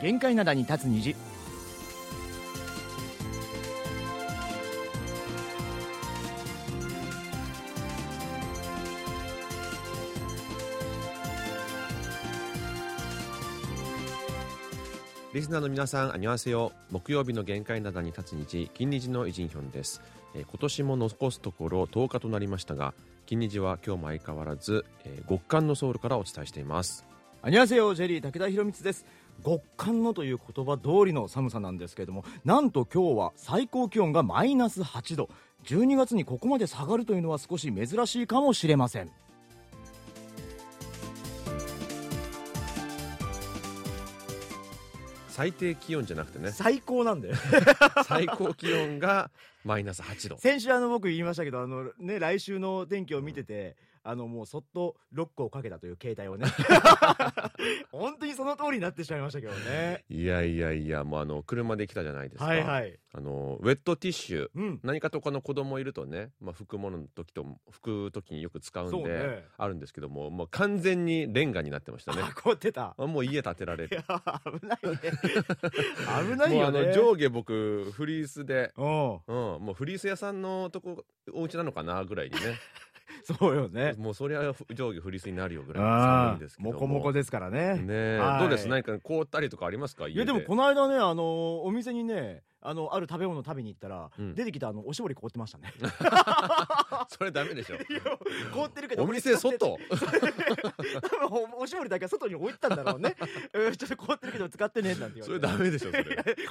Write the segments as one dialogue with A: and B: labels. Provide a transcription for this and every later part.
A: 限界灘に立つ虹
B: リスナーの皆さん、あにわせよ。木曜日の限界灘に立つ日、金日のイジンヒョンです。えー今年も残すところ10日となりましたが、金日は今日も相変わらず、えー極寒のソウルからお伝えしています。
A: アニュアセヨジェリー武田博光です極寒のという言葉通りの寒さなんですけれどもなんと今日は最高気温がマイナス8度。12月にここまで下がるというのは少し珍しいかもしれません。
B: 最低気温じゃなくてね、
A: 最高なんだよ。
B: 最高気温がマイナス8度。
A: 先週あの僕言いましたけどあのね来週の天気を見ててあのもうそっとロックをかけたという携帯をね。本当にその通りになってしまいましたけどね。
B: いやいやいや、もうあの、車で来たじゃないですか。
A: はいはい。
B: あの、ウェットティッシュ。
A: うん。
B: 何かとこの子供いるとね、まあ、拭くものの時と拭く時によく使うんで、
A: ね。
B: あるんですけどももう完全にレンガになってましたね。
A: あ凍ってた。
B: あもう家建てられ
A: い
B: る
A: や危ないね。危ない
B: もう
A: よね
B: あの上下僕フリースで、
A: うん。
B: うん、もうフリース屋さんのとこお家なのかなぐらいにね
A: そうよね。
B: もうそりゃ上下フリースになるよぐらい
A: あ
B: 寒いんですけど
A: モコモコですからね。
B: ねえ
A: はい。
B: どうです？何か凍ったりとかありますか？家
A: いやでもこの間ねあのお店にねあのある食べ物食べに行ったら、
B: うん。
A: 出てきたあのおしぼり凍ってましたね
B: それダメでしょ。
A: いや凍ってるけど
B: お店外？
A: 多分おおしぼりだけは外に置いてたんだろうね。うんちょっと凍ってるけど使ってねなんて言わ
B: それダメでしょそれ。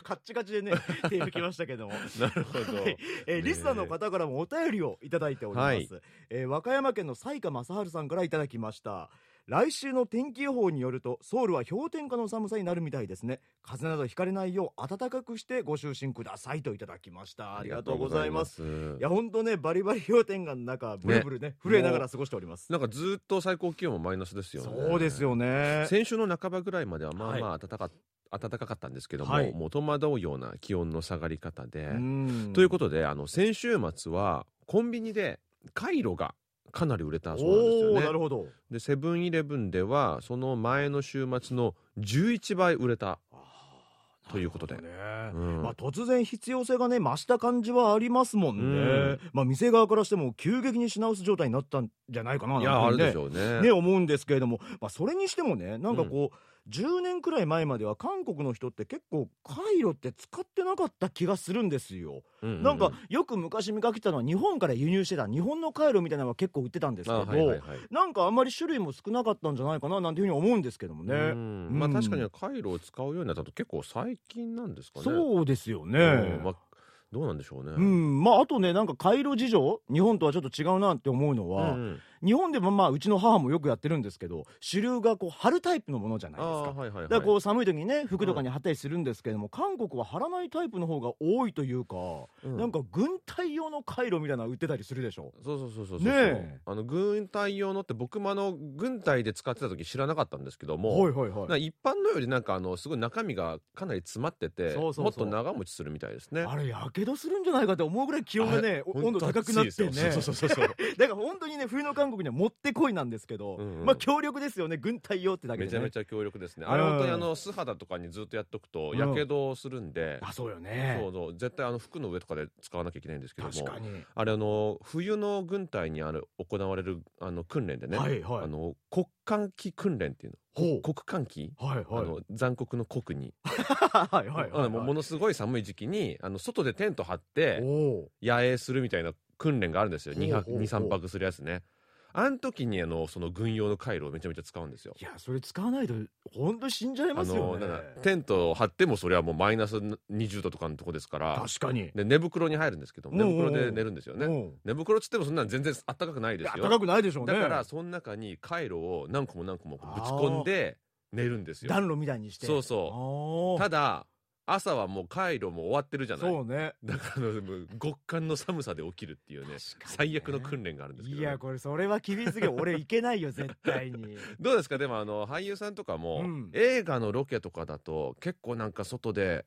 A: カッチカチでね手拭きましたけども。
B: なるほど。
A: はい。えーリスナーの方からもお便りをいただいております、
B: はい。
A: えー和歌山県の西下正治さんからいただきました来週の天気予報によるとソウルは氷点下の寒さになるみたいですね。風邪などひかれないよう暖かくしてご就寝くださいといただきました。ありがとうございます。
B: す。
A: いや本当ねバリバリ氷点下の中ブルブルね震えながら過ごしております。
B: なんかずっと最高気温もマイナスですよね。
A: そうですよね。
B: 先週の半ばぐらいまではまあまあ暖か,、暖かかったんですけども、
A: はい。
B: もう戸惑うような気温の下がり方で、
A: うん。
B: ということであの先週末はコンビニでカイロがかなり売れたそうなんですよね。
A: なるほど。
B: でセブンイレブンではその前の週末の11倍売れた。ということで。
A: ね。
B: うん。
A: まあ、突然必要性がね増した感じはありますもんね、
B: うん。
A: まあ、店側からしても急激に品薄状態になったんじゃないかない
B: やあるでし
A: ょ
B: ょうね。
A: ね思うんですけれども、まあ、それにしてもねなんかこう、10年くらい前までは韓国の人って結構カイロって使ってなかった気がするんですよ、
B: ううう
A: なんかよく昔見かけたのは日本から輸入してた日本のカイロみたいなのは結構売ってたんですけど、
B: あはいはいはい。
A: なんかあんまり種類も少なかったんじゃないかななんていうふうに思うんですけどもね、
B: うん。まあ
A: うん。
B: 確かにカイロを使うようになったと結構最近なんですかね。
A: そうですよね、
B: うん。まあどうなんでしょうね。
A: うん、まああとねなんか回路事情？日本とはちょっと違うなって思うのは、
B: うん
A: 日本でもまあうちの母もよくやってるんですけど主流がこう貼るタイプのものじゃない
B: あ
A: ですか。
B: あはいはいはい。
A: だからこう寒い時にね服とかに貼ったりするんですけども、韓国は貼らないタイプの方が多いというか、
B: うん。
A: なんか軍隊用の回路みたいなの売ってたりするでしょ。
B: そうそうそうそうそう
A: ねえ。
B: あの軍隊用のって僕もあの軍隊で使ってた時知らなかったんですけども、
A: はいはいはい。
B: 一般のよりなんかあのすごい中身がかなり詰まってて
A: そうそうそう。
B: もっと長持ちするみたいですね。
A: あれやけどするんじゃないかって思うぐらい気温がね お温度高くなってね。
B: そうそうそうそう
A: だから本当にね冬の韓国にはもってこいなんですけど、
B: うんうん。
A: まあ強力ですよね軍隊用ってだけで、ね、
B: めちゃめちゃ強力ですね。
A: うん。
B: あれ本当にあの素肌とかにずっとやっとくと
A: うん。
B: やけどするんで、
A: あそうよね。
B: そうそう。絶対あの服の上とかで使わなきゃいけないんですけどもあれあの冬の軍隊にある行われるあの訓練でね、
A: はいはい。
B: あの国寒期訓練っていうの。国寒期、
A: はいはい。
B: あの残酷の国に、
A: はいはいはい
B: ものすごい寒い時期にあの外でテント張って野営するみたいな訓練があるんですよ。2泊
A: ほうほうほう。
B: 23泊するやつねあの時にあのその軍用の回路をめちゃめちゃ使うんですよ。
A: いやそれ使わないと本当死んじゃい
B: あ
A: ますよね。
B: テントを張ってもそれはもうマイナス20度とかのとこですから。
A: 確かに。
B: で寝袋に入るんですけど寝袋で寝るんですよね。
A: うん。
B: 寝袋っつってもそんなの全然あったかくないですよ。
A: 暖かくないでしょうね。
B: だからその中に回路を何個も何個もぶち込んで寝るんですよ。
A: 暖炉みたいにして。
B: そうそう。
A: う
B: ただ朝はもう回路も終わってるじゃない？
A: そうね。
B: だからもう極寒の寒さで起きるっていうね最悪の訓練があるんですけど。ね、
A: いやこれそれは厳しすぎる俺いけないよ絶対に。
B: どうですか？でもあの俳優さんとかも、
A: うん。
B: 映画のロケとかだと結構なんか外で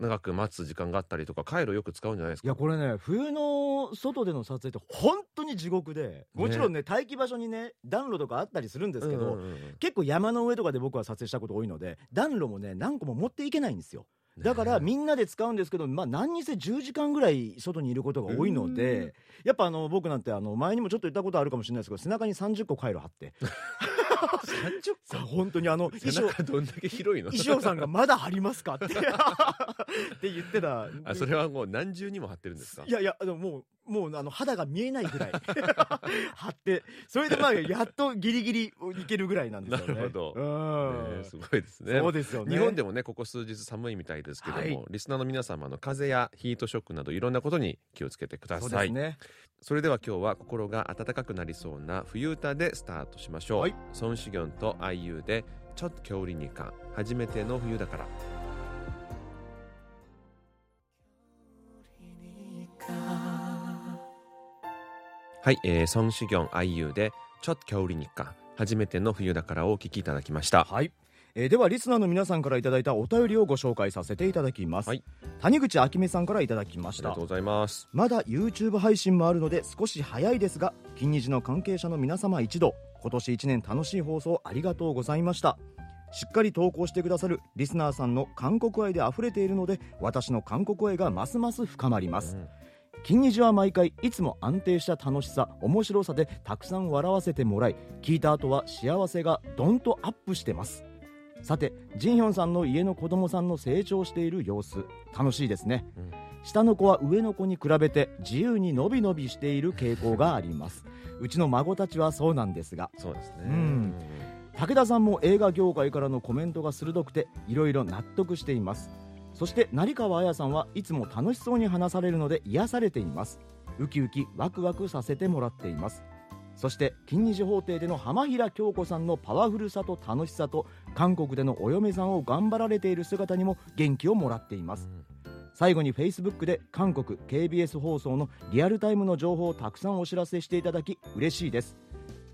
B: 長く待つ時間があったりとか回路よく使うんじゃないですか？
A: いやこれね冬の外での撮影って本当に地獄でもちろんね待機場所にね暖炉とかあったりするんですけど、
B: うんうんうん。
A: 結構山の上とかで僕は撮影したこと多いので暖炉もね何個も持っていけないんですよだから
B: ね
A: みんなで使うんですけど、まあ、何にせ10時間ぐらい外にいることが多いのでやっぱあの僕なんてあの前にもちょっと言ったことあるかもしれないですけど背中に30個回路貼って。
B: 30
A: さ本当にあの
B: 背
A: 衣装
B: 中どんだけ広いの？
A: 衣装さんがまだ貼りますかって。って言ってた。
B: あそれはもう何重にも貼ってるんですか？
A: いやいやでももうもうあの肌が見えないぐらい。貼って。それでまあやっとギリギリいけるぐらいなんですよね。
B: なるほど。
A: うん、
B: ねすごいですね。
A: そうですよね。
B: 日本でもねここ数日寒いみたいですけども、
A: はい。
B: リスナーの皆様の風邪やヒートショックなどいろんなことに気をつけてください。
A: そうですね。
B: それでは今日は心が温かくなりそうな冬歌でスタートしましょう、
A: はい。
B: ソン・シギョンと IU でちょっと距離にか初めての冬だからはい、えー、ソン・シギョン IU でちょっと距離にか初めての冬だからをお聞きいただきました。
A: はい、えーではリスナーの皆さんからいただいたお便りをご紹介させていただきます、
B: はい。
A: 谷口あきめさんからいただきました。
B: ありがとうございます。
A: まだ YouTube 配信もあるので少し早いですが金日の関係者の皆様一度今年1年楽しい放送ありがとうございました。しっかり投稿してくださるリスナーさんの韓国愛で溢れているので私の韓国愛がますます深まります。
B: うん
A: 金日は毎回いつも安定した楽しさ面白さでたくさん笑わせてもらい聞いた後は幸せがどんとアップしてます。さてジンヒョンさんの家の子供さんの成長している様子楽しいですね、
B: うん。
A: 下の子は上の子に比べて自由にのびのびしている傾向があります。うちの孫たちはそうなんですが。
B: そうですね。
A: うん。武田さんも映画業界からのコメントが鋭くていろいろ納得していますそして成川彩さんはいつも楽しそうに話されるので癒されています。ウキウキワクワクさせてもらっています。そして金日法廷での浜平京子さんのパワフルさと楽しさと韓国でのお嫁さんを頑張られている姿にも元気をもらっています。最後に Facebook で韓国 KBS 放送のリアルタイムの情報をたくさんお知らせしていただき嬉しいです。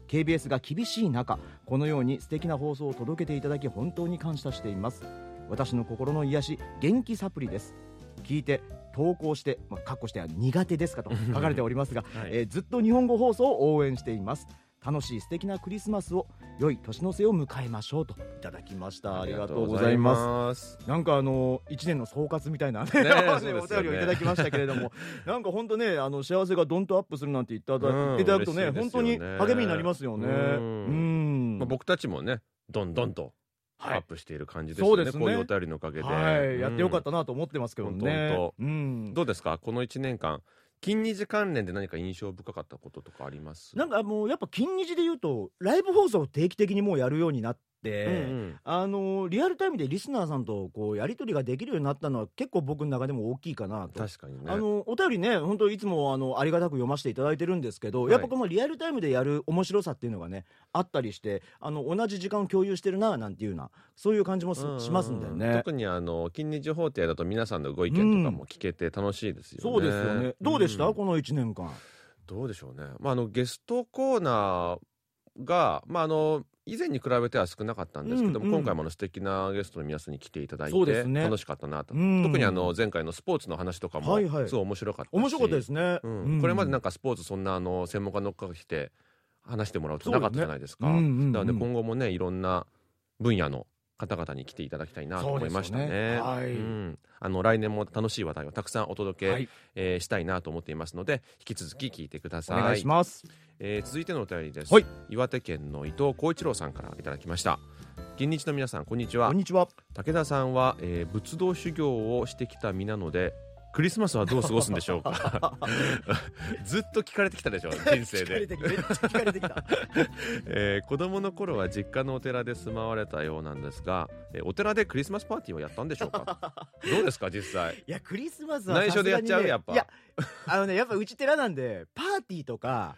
A: KBS が厳しい中このように素敵な放送を届けていただき本当に感謝しています。私の心の癒し元気サプリです。聞いて投稿して、まあ、かっこしては苦手ですかと 書かれておりますが、
B: はい。
A: えーずっと日本語放送を応援しています。楽しい素敵なクリスマスを良い年の瀬を迎えましょうといただきました。ありがとうございます。
B: す。
A: なんかあの一年の総括みたいなね
B: ね
A: ね。お便りをいただきましたけれども なんか本当ねあの幸せがどんとアップするなんて言ったていただくとね
B: 嬉しいです
A: 本当に励みになりますよね。
B: うん。
A: うん。
B: まあ、僕たちもねどんどんと。
A: はい
B: アップしている感じですよね,、
A: そうですね。
B: こういうお便りのおかげで、
A: はい、やってよかっ
B: た、
A: たなと思ってますけどね。
B: と
A: うん。
B: どうですか？この1年間。金日関連で何か印象深かったこととかあります？
A: なんかもうやっぱ金日で言うとライブ放送を定期的にもうやるようになって、
B: うんうん。
A: あのリアルタイムでリスナーさんとこうやり取りができるようになったのは結構僕の中でも大きいかなと。
B: 確かにね。
A: あのお便りね本当いつもあのありがたく読ませていただいてるんですけど、
B: はい。
A: やっぱこのリアルタイムでやる面白さっていうのがねあったりしてあの同じ時間を共有してるななんていうようなそういう感じもしますんだよね。
B: 特にあの金日法廷だと皆さんのご意見とかも聞けて楽しいですよね、
A: そうですよね。どうでした、
B: ん。
A: この1年間。
B: どうでしょうね、まあ、あのゲストコーナーが、まあ、あの以前に比べては少なかったんですけども、
A: うんうん。
B: 今回もあの素敵なゲストの皆さんに来ていただいて楽しかったなと、
A: うん。
B: 特にあの前回のスポーツの話とかも
A: はいはい。
B: すごい面白かったし、
A: 面白かったですね。
B: うん。
A: うん。
B: これまでなんかスポーツそんなあの専門家の方が来て話してもらうとなかったじゃないですか。
A: すね。うんうんうん。
B: だからね今後もねいろんな分野の方々に来ていただきたいなと思いましたね。
A: ねはい。
B: うん、あの来年も楽しい話題をたくさんお届け、
A: はい、
B: えーしたいなと思っていますので引き続き聞いてくだ
A: お
B: さい。
A: 願いします。
B: えー続いてのお便りです、
A: はい。
B: 岩手県の伊藤浩一郎さんからいただきました。近日の皆さんこんにちは。
A: こんにちは。
B: 武田さんは、えー仏道修行をしてきた身なのでクリスマスはどう過ごすんでしょうか？ずっと聞かれてきたでしょ 人生で、
A: てきめっちゃ聞かれてきた。
B: えー子供の頃は実家のお寺で住まわれたようなんですが、えーお寺でクリスマスパーティーをやったんでしょうか？どうですか実際？
A: いやクリスマスは
B: 内緒でやっちゃうやっぱ。
A: いやあのねやっぱうち寺なんでパーティーとか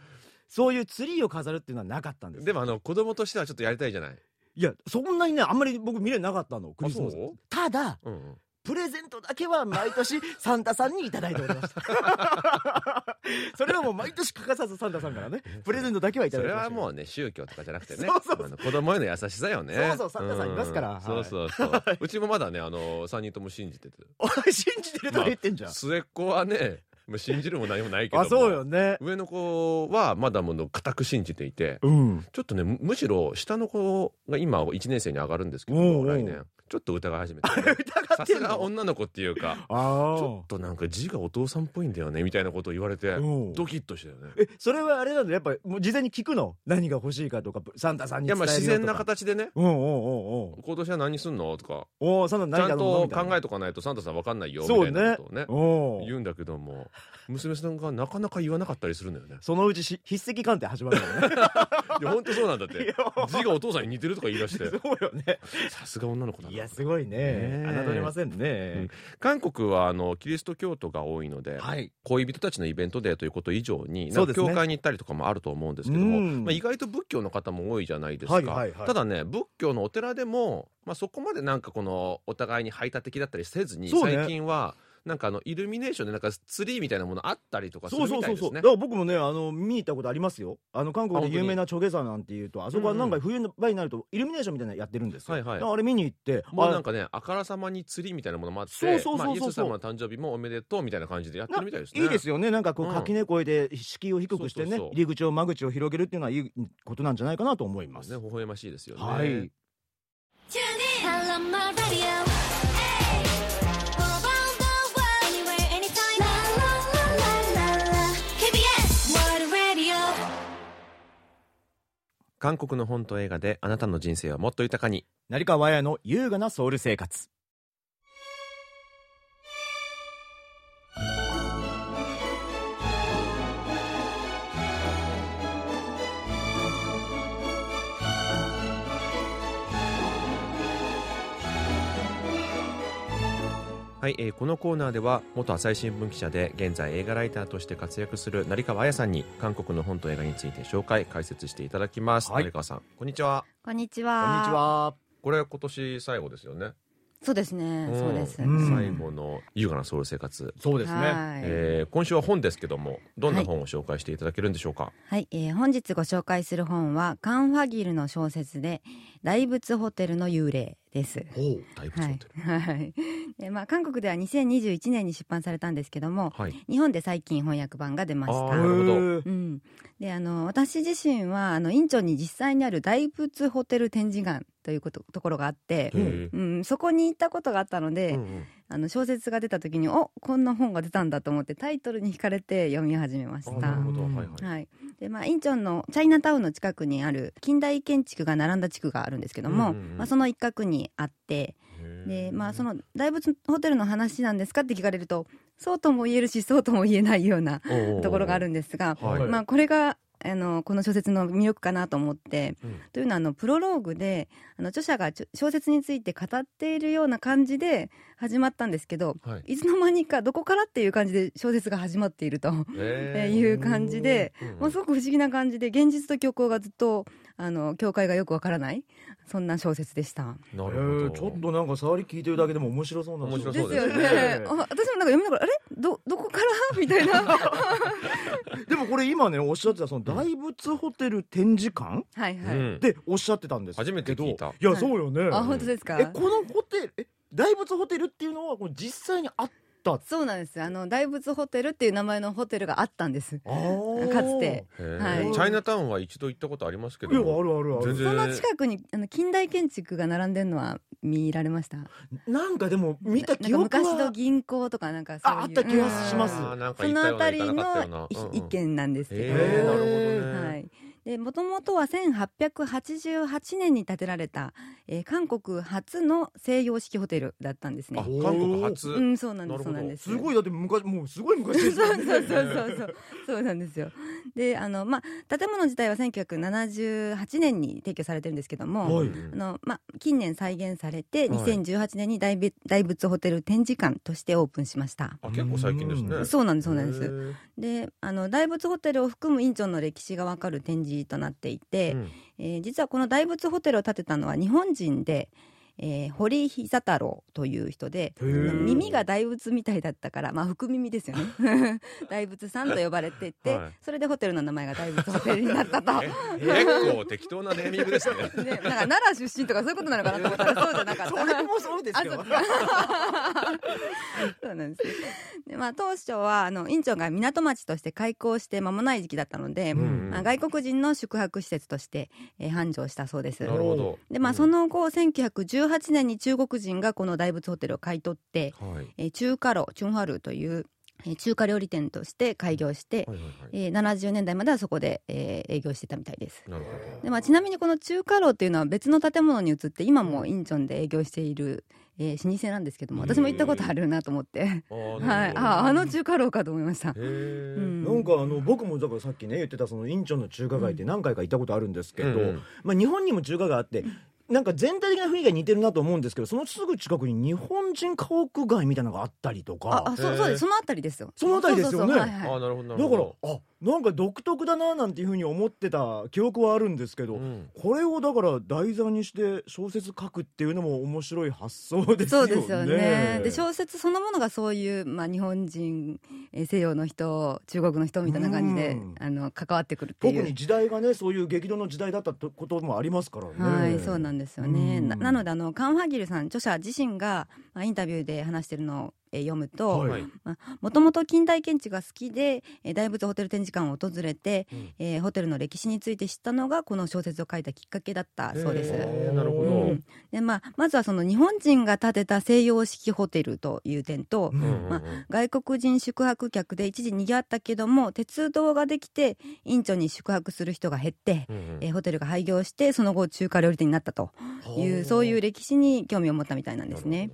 A: そういうツリーを飾るっていうのはなかったんです。
B: でもあの子供としてはちょっとやりたいじゃない？
A: いやそんなにねあんまり僕見れなかったのクリスマス。ただ
B: うんうん
A: プレゼントだけは毎年サンタさんにいただいておりました それはもう毎年欠かさずサンタさんからねプレゼントだけはいた
B: そ
A: だきました
B: れはもうね宗教とかじゃなくてね。子供への優しさよね。
A: そうそうサンタさんいますから。
B: そうそうそう。うちもまだねあの3人とも信じてて。
A: 信じてるとか言ってんじゃん、
B: 末っ子はねまあ信じるも何もないけども。
A: あそうよね。
B: 上の子はまだもの固く信じていて。
A: うん。
B: ちょっとねむむしろ下の子が今1年生に上がるんですけど来年ちょっと疑い始め て
A: 疑
B: さすが女の子っていうか。
A: あ
B: ち
A: あ
B: ょっとなんか字がお父さんっぽいんだよねみたいなことを言われて
A: う。ん
B: ドキッとしたよね。
A: えそれはあれなんだやっぱもう事前に聞くの？何が欲しいかとかサンタさんに伝えるよとか。
B: 自然な形でね。今年は何すんのとか
A: おおサンタ
B: ちゃんと考えとかないとサンタさん分かんないよみたいなことをね
A: おお
B: 言うんだけども娘さんがなかなか言わなかったりするんだよね。
A: そのうちし筆跡鑑定始まるからね。
B: いや本当そうなんだっ
A: い
B: て
A: や
B: 字がお父さんに似てるとか言い出して。
A: そうよね。
B: さすが女の子だな。い
A: やすごいね。侮れませんね、
B: 韓国はあのキリスト教徒が多いので、
A: はい。
B: 恋人たちのイベントデーということ以上に、教会に行ったりとかもあると思うんですけども、
A: うん。
B: まあ、意外と仏教の方も多いじゃないですか、
A: はいはいはい。
B: ただね仏教のお寺でも、まあ、そこまでなんかこのお互いに排他的だったりせずに、
A: そうね。
B: 最近はなんかあのイルミネーションでなんかツリーみたいなものあったりとかする
A: そうそうそう
B: みたいですね。
A: そうだから僕もねあの見に行ったことありますよ。あの韓国で有名なチョゲ山なんていうとあそこはなんか冬の場になるとイルミネーションみたいなのやってるんですよ、
B: はいはい。
A: だからあれ見に行って
B: もうなん
A: か
B: かねあからさまにツリーみたいなものもあって
A: そうそうそうそう
B: まあイエス様の誕生日もおめでとうみたいな感じでやってるみたいですね。
A: いいですよね。なんかこう
B: うん
A: 垣根越えて敷居を低くしてね
B: そうそうそう
A: 入り口を間口を広げるっていうのはいいことなんじゃないかなと思います、
B: ね微笑ましいですよね、
A: はい
B: 韓国の本と映画であなたの人生をもっと豊かに。
A: 成川綾の優雅なソウル生活。
B: はい、えーこのコーナーでは元朝日新聞記者で現在映画ライターとして活躍する成川彩さんに韓国の本と映画について紹介解説していただきます、
A: はい
B: 成川さんこんにちは
C: こんにち
A: こん
C: は。
A: にち。は
B: これ今年最後ですよね、
C: そうですね。
B: ん
C: そうです。
A: うん
B: 最後の優雅なソウル生活、
A: そうですね
C: はい。
B: えー今週は本ですけどもどんな本を紹介していただけるんでしょうか、
C: はい、えー本日ご紹介する本はカン・ファギルの小説で大仏ホテルの幽霊です。
B: 大仏
C: はい
B: ホテル、
C: はい。でまあ韓国では2021年に出版されたんですけども、
B: はい、
C: 日本で最近翻訳版が出ました。
B: なるほど。
C: うん、であの私自身はあのインチョンに実際にある大仏ホテル展示館ということところがあってうん、そこに行ったことがあったので、
B: うんうん。
C: あの小説が出た時におこんな本が出たんだと思ってタイトルに惹かれて読み始めました。
B: あなる。ほど、
A: うん
B: はいはい。
C: はいでまあ、インチョンのチャイナタウンの近くにある近代建築が並んだ地区があるんですけども、
B: うんうんうん。
C: まあ、その一角にあってで、まあ、その大仏ホテルの話なんですかって聞かれるとそうとも言えるしそうとも言えないようなところがあるんですが、
B: はい。
C: まあ、これがあのこの小説の魅力かなと思って、
B: うん。
C: というのはあのプロローグであの著者が小説について語っているような感じで始まったんですけど
B: はい。
C: いつの間にかどこからっていう感じで小説が始まっていると
B: えー。
C: いう感じで、
B: うんうん
C: もうすごく不思議な感じで現実と虚構がずっとあの境界がよくわからないそんな小説でした。
B: なる
A: え
B: ほど、
A: ーちょっとなんか触り聞いてるだけでも面白そうな
B: 面白
C: で
B: そうです
C: よね。あ私もなんか読みながらあれ？どどこから？みたいな。
A: でもこれ今ねおっしゃってたその大仏ホテル展示館？
C: はいはい。
B: うん
A: でおっしゃってたんです
B: 初めて聞いた
A: いやそうよね、
C: あ本当ですか？
A: えこのホテルえ大仏ホテルっていうのはこれ実際にあった
C: そうなんです。あの大仏ホテルっていう名前のホテルがあったんです。かつて。はい。
B: チャイナタウンは一度行ったことありますけ
A: いやあ
B: ど
A: るあるある。
B: 全然
C: その近くにあの近代建築が並んでるのは見られました？
A: なんかでも見た記憶は。
C: 昔の銀行とかなんかそういう。
A: ああった気がします。
C: うん。
B: あーなんか
C: その
B: 行ったような
C: あたり
B: 行かなかったよう
C: の一軒なんですけど。
B: なるほどね。
C: はい。で元々は1888年に建てられた、えー韓国初の西洋式ホテルだったんです
B: あ
C: ね。
B: 韓国初
C: うん、そうなんです。そうなんです。
A: すごいだって昔もうすごい昔ですよね
C: そうそうそうそうそうそうなんですよ。であのまあ建物自体は1978年に提供されてるんですけども、
A: はい
C: あのまあ近年再現されて
B: はい
C: 2018年に大仏大仏ホテル展示館としてオープンしました。
B: あ結構最近ですね
C: そうなんですそうなんです。であの大仏ホテルを含むインチョンの歴史がわかる展示となっていて、
B: うん。
C: えー実はこの大仏ホテルを建てたのは日本人で、えー堀久太郎という人で耳が大仏みたいだったから、まあ、福耳ですよね。大仏さんと呼ばれていて、
B: はい。
C: それでホテルの名前が大仏ホテルになったと。
B: え結構適当なネーミングですね。
C: ね、なんか奈良出身とかそういうことなのかなと思ったらそうじゃなかった。
A: それもそうですよ。
C: あそう。なんですね。でまあ当初はあの院長が港町として開港して間もない時期だったので、
B: うんうん
C: まあ、外国人の宿泊施設として、えー繁盛したそうです。
B: なるほど。
C: でまあその後1918年に中国人がこの大仏ホテルを買い取って、
B: はい。
C: えー中華楼チュンハルという、えー中華料理店として開業して、
B: はいはいはい。
C: えー70年代まではそこで、えー営業してたみたいです。
B: なるほ
C: でまあ、ちなみにこの中華楼っていうのは別の建物に移って今もインチョンで営業している、えー老舗なんですけども私も行ったことあるなと思って、
B: ど。
C: はい、ああの中華楼かと思いました。うん。
A: なんかあの僕もだからさっきね言ってたそのインチョンの中華街って何回か行ったことあるんですけど、
B: うんうん。
A: まあ、日本にも中華街あってなんか全体的な雰囲気が似てるなと思うんですけどそのすぐ近くに日本人家屋街みたいなのがあったりとか。
C: ああそうそうです。そのあたりですよ。
A: そのあたりですよね。
C: そうそうそう。はいはい。
B: あなるほどなる
A: だ
B: ほど。
A: からあなんか独特だななんていうふうに思ってた記憶はあるんですけど、
B: うん
A: これをだから題材にして小説書くっていうのも面白い発想ですよね。
C: そうですよね。で小説そのものがそういう、まあ、日本人えー西洋の人中国の人みたいな感じで
A: うん
C: あの関わってくるっていう。
A: 特に時代がねそういう激動の時代だったこともありますからね。
C: はい、そうなんですよね。
A: うん
C: ななのであのカン・ファギルさん著者自身が、まあ、インタビューで話してるのをえー読むと、
A: はい。
B: はい。
C: もともと近代建築が好きで、えー大仏ホテル展示館を訪れて、
B: うん。
C: えーホテルの歴史について知ったのがこの小説を書いたきっかけだったそうです。
B: なるほど。
C: うん。でまあ、まずはその日本人が建てた西洋式ホテルという点と、
A: うん
C: まあ外国人宿泊客で一時賑わったけども鉄道ができてインチョンに宿泊する人が減って、
B: うんうん。
C: えーホテルが廃業してその後中華料理店になったというそういう歴史に興味を持ったみたいなんですね。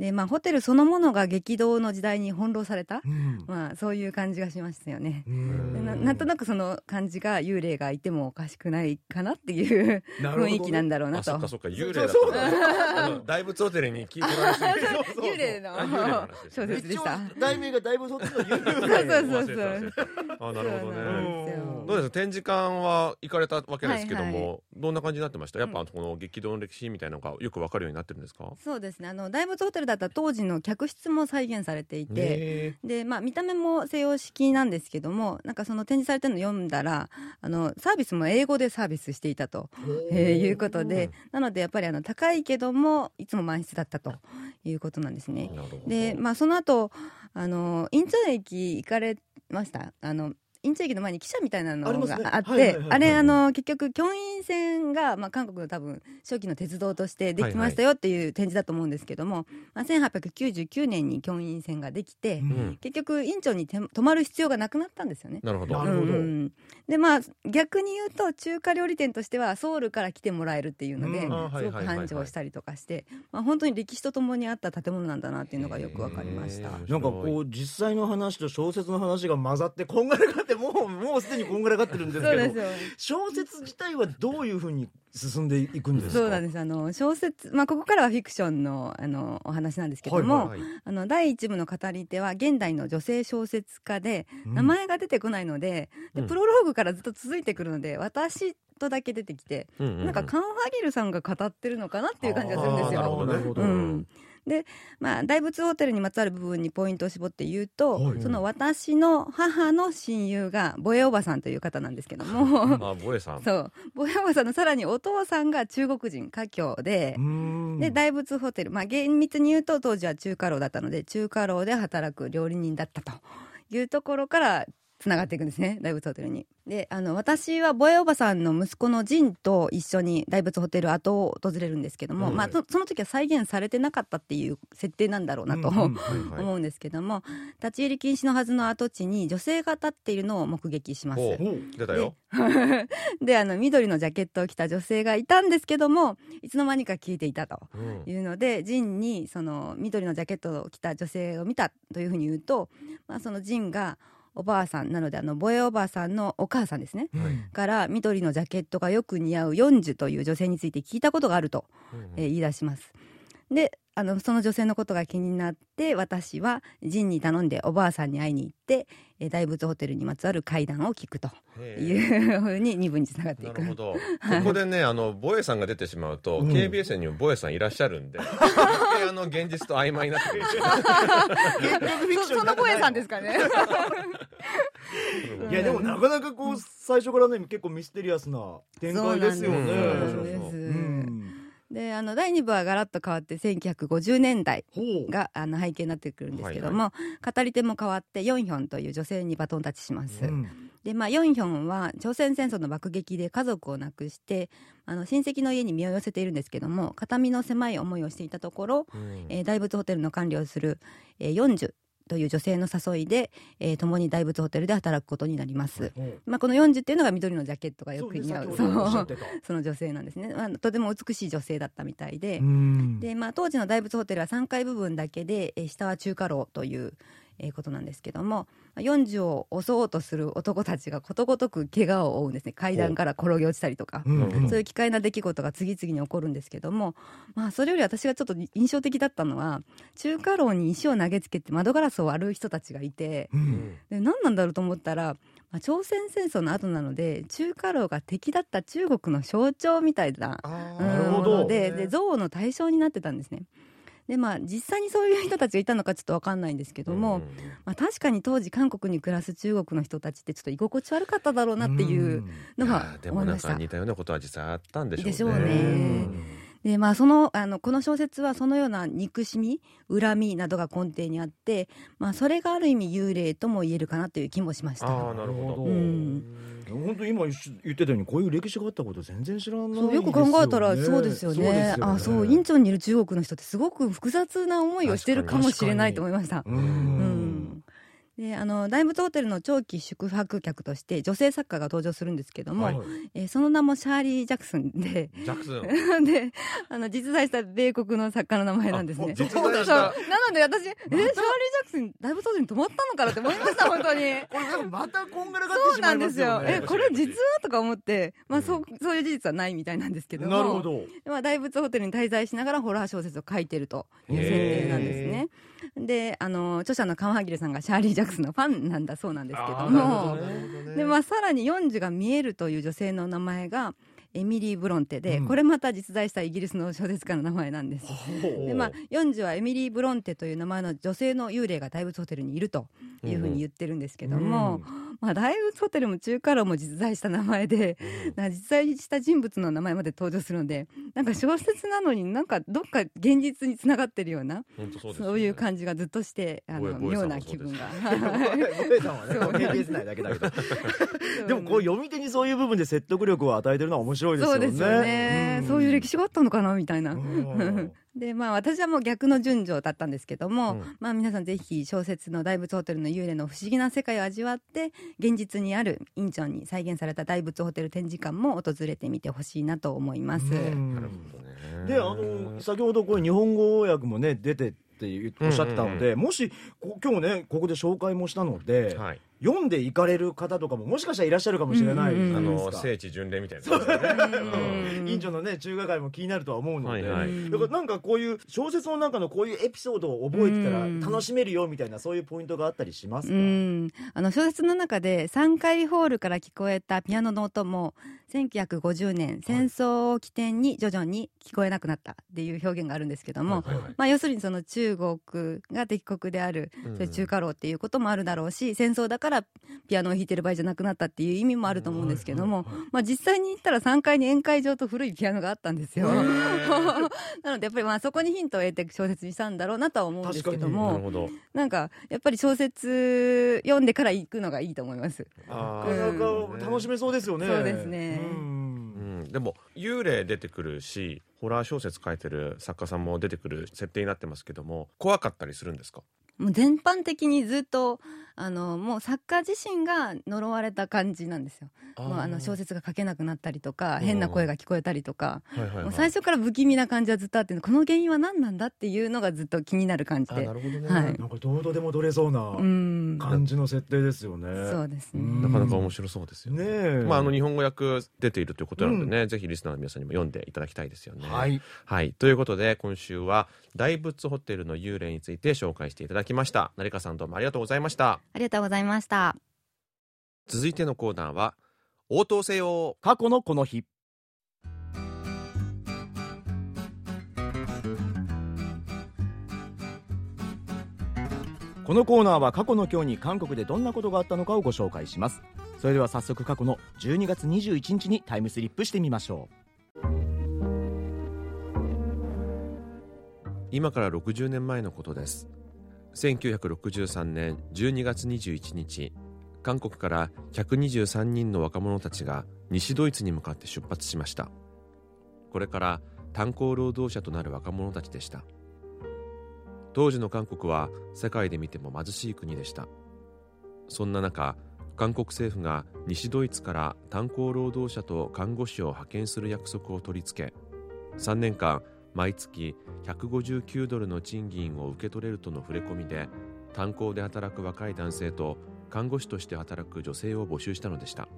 C: でまあホテルそのものが激動の時代に翻弄された、
A: うん。
C: まあ、そういう感じがしましたよね。ななんとなくその感じが幽霊がいてもおかしくないかなっていう
A: ね。
C: 雰囲気なんだろうなと。
B: あそっかそっか幽霊だった
A: そう
B: あの大仏ホテルに聞いてられすぎて
A: そうそう
C: 幽霊の小
B: ね。
C: 説でした。
A: 題名がだいぶそっちの幽霊
C: そうそうそう
B: 忘れた忘れたあなるほど
C: そうなん
B: ね
C: ですよ
B: どうですか？展示館は行かれたわけですけども、
C: はいは
B: どんな感じになってました？やっぱこの激動の歴史みたいなのがよくわかるようになってるんですか？
C: そうですね。あの大仏ホテルだったら当時の客室も再現されていて、
B: へ
C: でまあ、見た目も西洋式なんですけどもなんかその展示されてるの読んだらあのサービスも英語でサービスしていたと、えーいうことでなのでやっぱりあの高いけどもいつも満室だったということなんですね。で、まあ、その後あのインチョン駅行かれました？あのインチョン駅の前に汽車みたいなのがあって、
A: はいはいはいはい。
C: あれあの結局京浜線が、まあ、韓国の多分初期の鉄道としてできましたよっていう展示だと思うんですけども、まあ、1899年に京浜線ができて、
B: うん。
C: 結局インチョンにて泊まる必要がなくなったんですよね。
B: なるほど。
A: なるほど
C: うん。でまあ逆に言うと中華料理店としてはソウルから来てもらえるっていうので、すごく
B: はいはいはい
C: 繁盛したりとかして、まあ、本当に歴史とともにあった建物なんだなっていうのがよくわかりました。
A: なんかこう実際の話と小説の話が混ざってこんがらがってもうもうすでにこんがらがってるんですけど小説自体はどういうふうに進んでいくんですか？
C: そうなんです。あの小説、まあ、ここからはフィクションのあのお話なんですけども、
A: はい
B: はい
C: あの第一部の語り手は現代の女性小説家で、
A: うん。
C: 名前が出てこないのでで
B: うん。
C: プロローグからずっと続いてくるので私とだけ出てきて、
B: うんうんうん。
C: なんかカン・ファギルさんが語ってるのかなっていう感じがするんですよ。
B: なるほど
A: なるほど、
C: うんで、まあ、大仏ホテルにまつわる部分にポイントを絞って言うと、
A: はい
C: その私の母の親友がボエおばさんという方なんですけども。
B: あボエさん。
C: そう。ボエおばさんのさらにお父さんが中国人華僑で。
A: う、ん。
C: で大仏ホテル、まあ、厳密に言うと当時は中華楼だったので中華楼で働く料理人だったというところからつながっていくんですね大仏ホテルに。であの私はボエおばさんの息子のジンと一緒に大仏ホテル跡を訪れるんですけども、
B: はい
C: まあ、そその時は再現されてなかったっていう設定なんだろうなと、思うんですけども立ち入り禁止のはずの跡地に女性が立っているのを目撃します。
B: 出たよ
C: で あの緑のジャケットを着た女性がいたんですけどもいつの間にか消えていたと。
B: うん
C: いうのでジンにその緑のジャケットを着た女性を見たというふうに言うと、まあ、そのジンがおばあさんなのであのボエおばあさんのお母さんですね、
A: うん。
C: から緑のジャケットがよく似合うヨンジュという女性について聞いたことがあると、
B: うん。
C: えー言い出します。であのその女性のことが気になって私はジンに頼んでおばあさんに会いに行って、えー大仏ホテルにまつわる怪談を聞くというふうに2部につながっていく。
B: なるほど。ここでね、あの、ボエさんが出てしまうと、
A: うん。
B: KBS にもボエさんいらっしゃるんで、あの、現実と曖昧になってくる。
C: そその声さんですかね。
A: いやでもなかなかこう最初からね結構ミステリアスな展開ですよね。
C: そうなんです。
A: うん
C: であの第2部はガラッと変わって1950年代があの背景になってくるんですけども、語り手も変わってヨンヒョンという女性にバトンタッチします。
A: うん。
C: でまあヨンヒョンは朝鮮戦争の爆撃で家族を亡くしてあの親戚の家に身を寄せているんですけども形見の狭い思いをしていたところ、
B: うん。
C: えー大仏ホテルの管理をする、えー、40という女性の誘いで、えー共に大仏ホテルで働くことになります。
A: ほう
C: まあ、この40っていうのが緑のジャケットがよく似合う。
A: そうね。
C: その女性なんですね、まあ、とても美しい女性だったみたいで、
A: うん。
C: でまあ、当時の大仏ホテルは3階部分だけで、えー下は中華楼という、えーことなんですけども40を襲おうとする男たちがことごとく怪我を負うんですね。階段から転げ落ちたりとか。
A: う。んうん。
C: そういう奇怪な出来事が次々に起こるんですけども、まあ、それより私がちょっと印象的だったのは中華楼に石を投げつけて窓ガラスを割る人たちがいて
A: うん。
C: で何なんだろうと思ったら、まあ、朝鮮戦争の後なので中華楼が敵だった中国の象徴みたいなものでで憎悪の対象になってたんですね。でまあ実際にそういう人たちがいたのかちょっと分かんないんですけども、
B: うん
C: まあ、確かに当時韓国に暮らす中国の人たちってちょっと居心地悪かっただろうなっていうの
B: い
C: は
B: やーでもなん
C: 思いました。
B: か似たようなことは実際あったんでしょうね。
C: でしょうね
A: うん
C: でまあそのあのこの小説はそのような憎しみ恨みなどが根底にあって、まあ、それがある意味幽霊とも言えるかなという気もしました。
B: ああなるほど。
C: うん
A: 本当今言ってたようにこういう歴史があったこと全然知らない
C: そうよく考えたらそうですよね。あそうインチョンにいる中国の人ってすごく複雑な思いをしてるかもしれないと思いました。
A: う
C: うんんであの大仏ホテルの長期宿泊客として女性作家が登場するんですけども、
B: はい
C: えーその名もシャーリー・ジャクソンで
B: ジャクソン。
C: であの実在した米国の作家の名前なんですね。なので私えシャーリー・ジャクソン大仏ホテルに泊まったのかなって思いました 本当に。
A: これまたこんがらがっ
C: そう
A: てしま
C: ないんですよ
A: ますよ。ね
C: えこれ実はとか思って、まあそうそういう事実はないみたいなんですけども。
A: なるほど
C: まあ、大仏ホテルに滞在しながらホラー小説を書いてるという設定なんですね。であの著者のカンハギルさんがシャーリー・ジャクソンのファンなんだそうなんですけども。
B: どね
C: で、まあ、さらに40が見えるという女性の名前がエミリー・ブロンテで、
A: うん。
C: これまた実在したイギリスの小説家の名前なんです。でまあ、40はエミリー・ブロンテという名前の女性の幽霊が大仏ホテルにいるというふうに言ってるんですけども、まあ、大仏ホテルも中華楼も実在した名前で、なん。か実在した人物の名前まで登場するのでなんか小説なのになんかどっか現実につながってるような
B: そうね。
C: そういう感じがずっとしてあの妙な気分が。
A: でもこう読み手にそういう部分で説得力を与えてるのは面白いですよね。
C: そうですよね、そういう歴史があったのかなみたいな。
A: うん
C: でまあ私はもう逆の順序だったんですけども、
B: うん
C: まあ皆さんぜひ小説の大仏ホテルの幽霊の不思議な世界を味わって現実にあるインチョンに再現された大仏ホテル展示館も訪れてみてほしいなと思います。
A: うん
B: なるほどね。
A: であの先ほどこれ日本語訳もね出てっておっしゃってたので、もしこ今日ねここで紹介もしたので、
B: はい。
A: 読んで行かれる方とかももしかしたらいらっしゃるかもしれないじゃ
B: あ
A: ないですか。
B: の聖地巡礼みたいな。ね。
C: う。ん。
A: インチョンのね中華街も気になるとは思うので、
B: はいはい。
A: だからなんかこういう小説の中のこういうエピソードを覚えてたら
C: うん
A: 楽しめるよみたいなそういうポイントがあったりしますか、
C: うん、あの小説の中で3階ホールから聞こえたピアノの音も1950年戦争を起点に徐々に聞こえなくなったっていう表現があるんですけども、
B: はいはいはい。
C: まあ、要するにその中国が敵国である
B: うん。
C: そういう中華楼っていうこともあるだろうし戦争だからピアノを弾いてる場合じゃなくなったっていう意味もあると思うんですけども、まあ、実際に行ったら3階に宴会場と古いピアノがあったんですよ。なのでやっぱりまあそこにヒントを得て小説にしたんだろうなとは思うんですけど
B: なる
C: も
B: ほど。
C: なんかやっぱり小説読んでから行くのがいいと思います。
B: あ
A: なかな
B: ー
A: か楽しめそうですよね。
C: そうですね
A: うん
B: うん、でも幽霊出てくるしホラー小説書いてる作家さんも出てくる設定になってますけども怖かったりするんですか？
C: もう全般的にずっとあのもう作家自身が呪われた感じなんですよもうあの小説が書けなくなったりとか
B: うん
C: 変な声が聞こえたりとか、
B: はいはいはい
C: もう最初から不気味な感じはずっとあってこの原因は何なんだっていうのがずっと気になる感じで
B: あなるほどね、
C: はい
A: なんかどうとでも取れそうな
C: うん
A: 感じの設定ですよね。
C: そうですね、
A: うん
B: なかなか面白そうですよね。
A: ねえ。
B: まあ、あの日本語訳出ているということなのでね、ぜひリスナーの皆さんにも読んでいただきたいですよね。
A: はい。
B: はい。ということで、今週は大仏ホテルの幽霊について紹介していただきました。成川さんどうもありがとうございました。
C: ありがとうございました。
B: 続いてのコーナーは、応答せよ。
A: 過去のこの日。このコーナーは過去の今日に韓国でどんなことがあったのかをご紹介します。それでは早速過去の12月21日にタイムスリップしてみましょ
B: 今から60年前のことです1963年12月21日韓国から123人の若者たちが西ドイツに向かって出発しました。これから炭鉱労働者となる若者たちでした。当時の韓国は世界で見ても貧しい国でした。そんな中韓国政府が西ドイツから炭鉱労働者と看護師を派遣する約束を取り付け3年間毎月159ドルの賃金を受け取れるとの触れ込みで炭鉱で働く若い男性と看護師として働く女性を募集したのでした。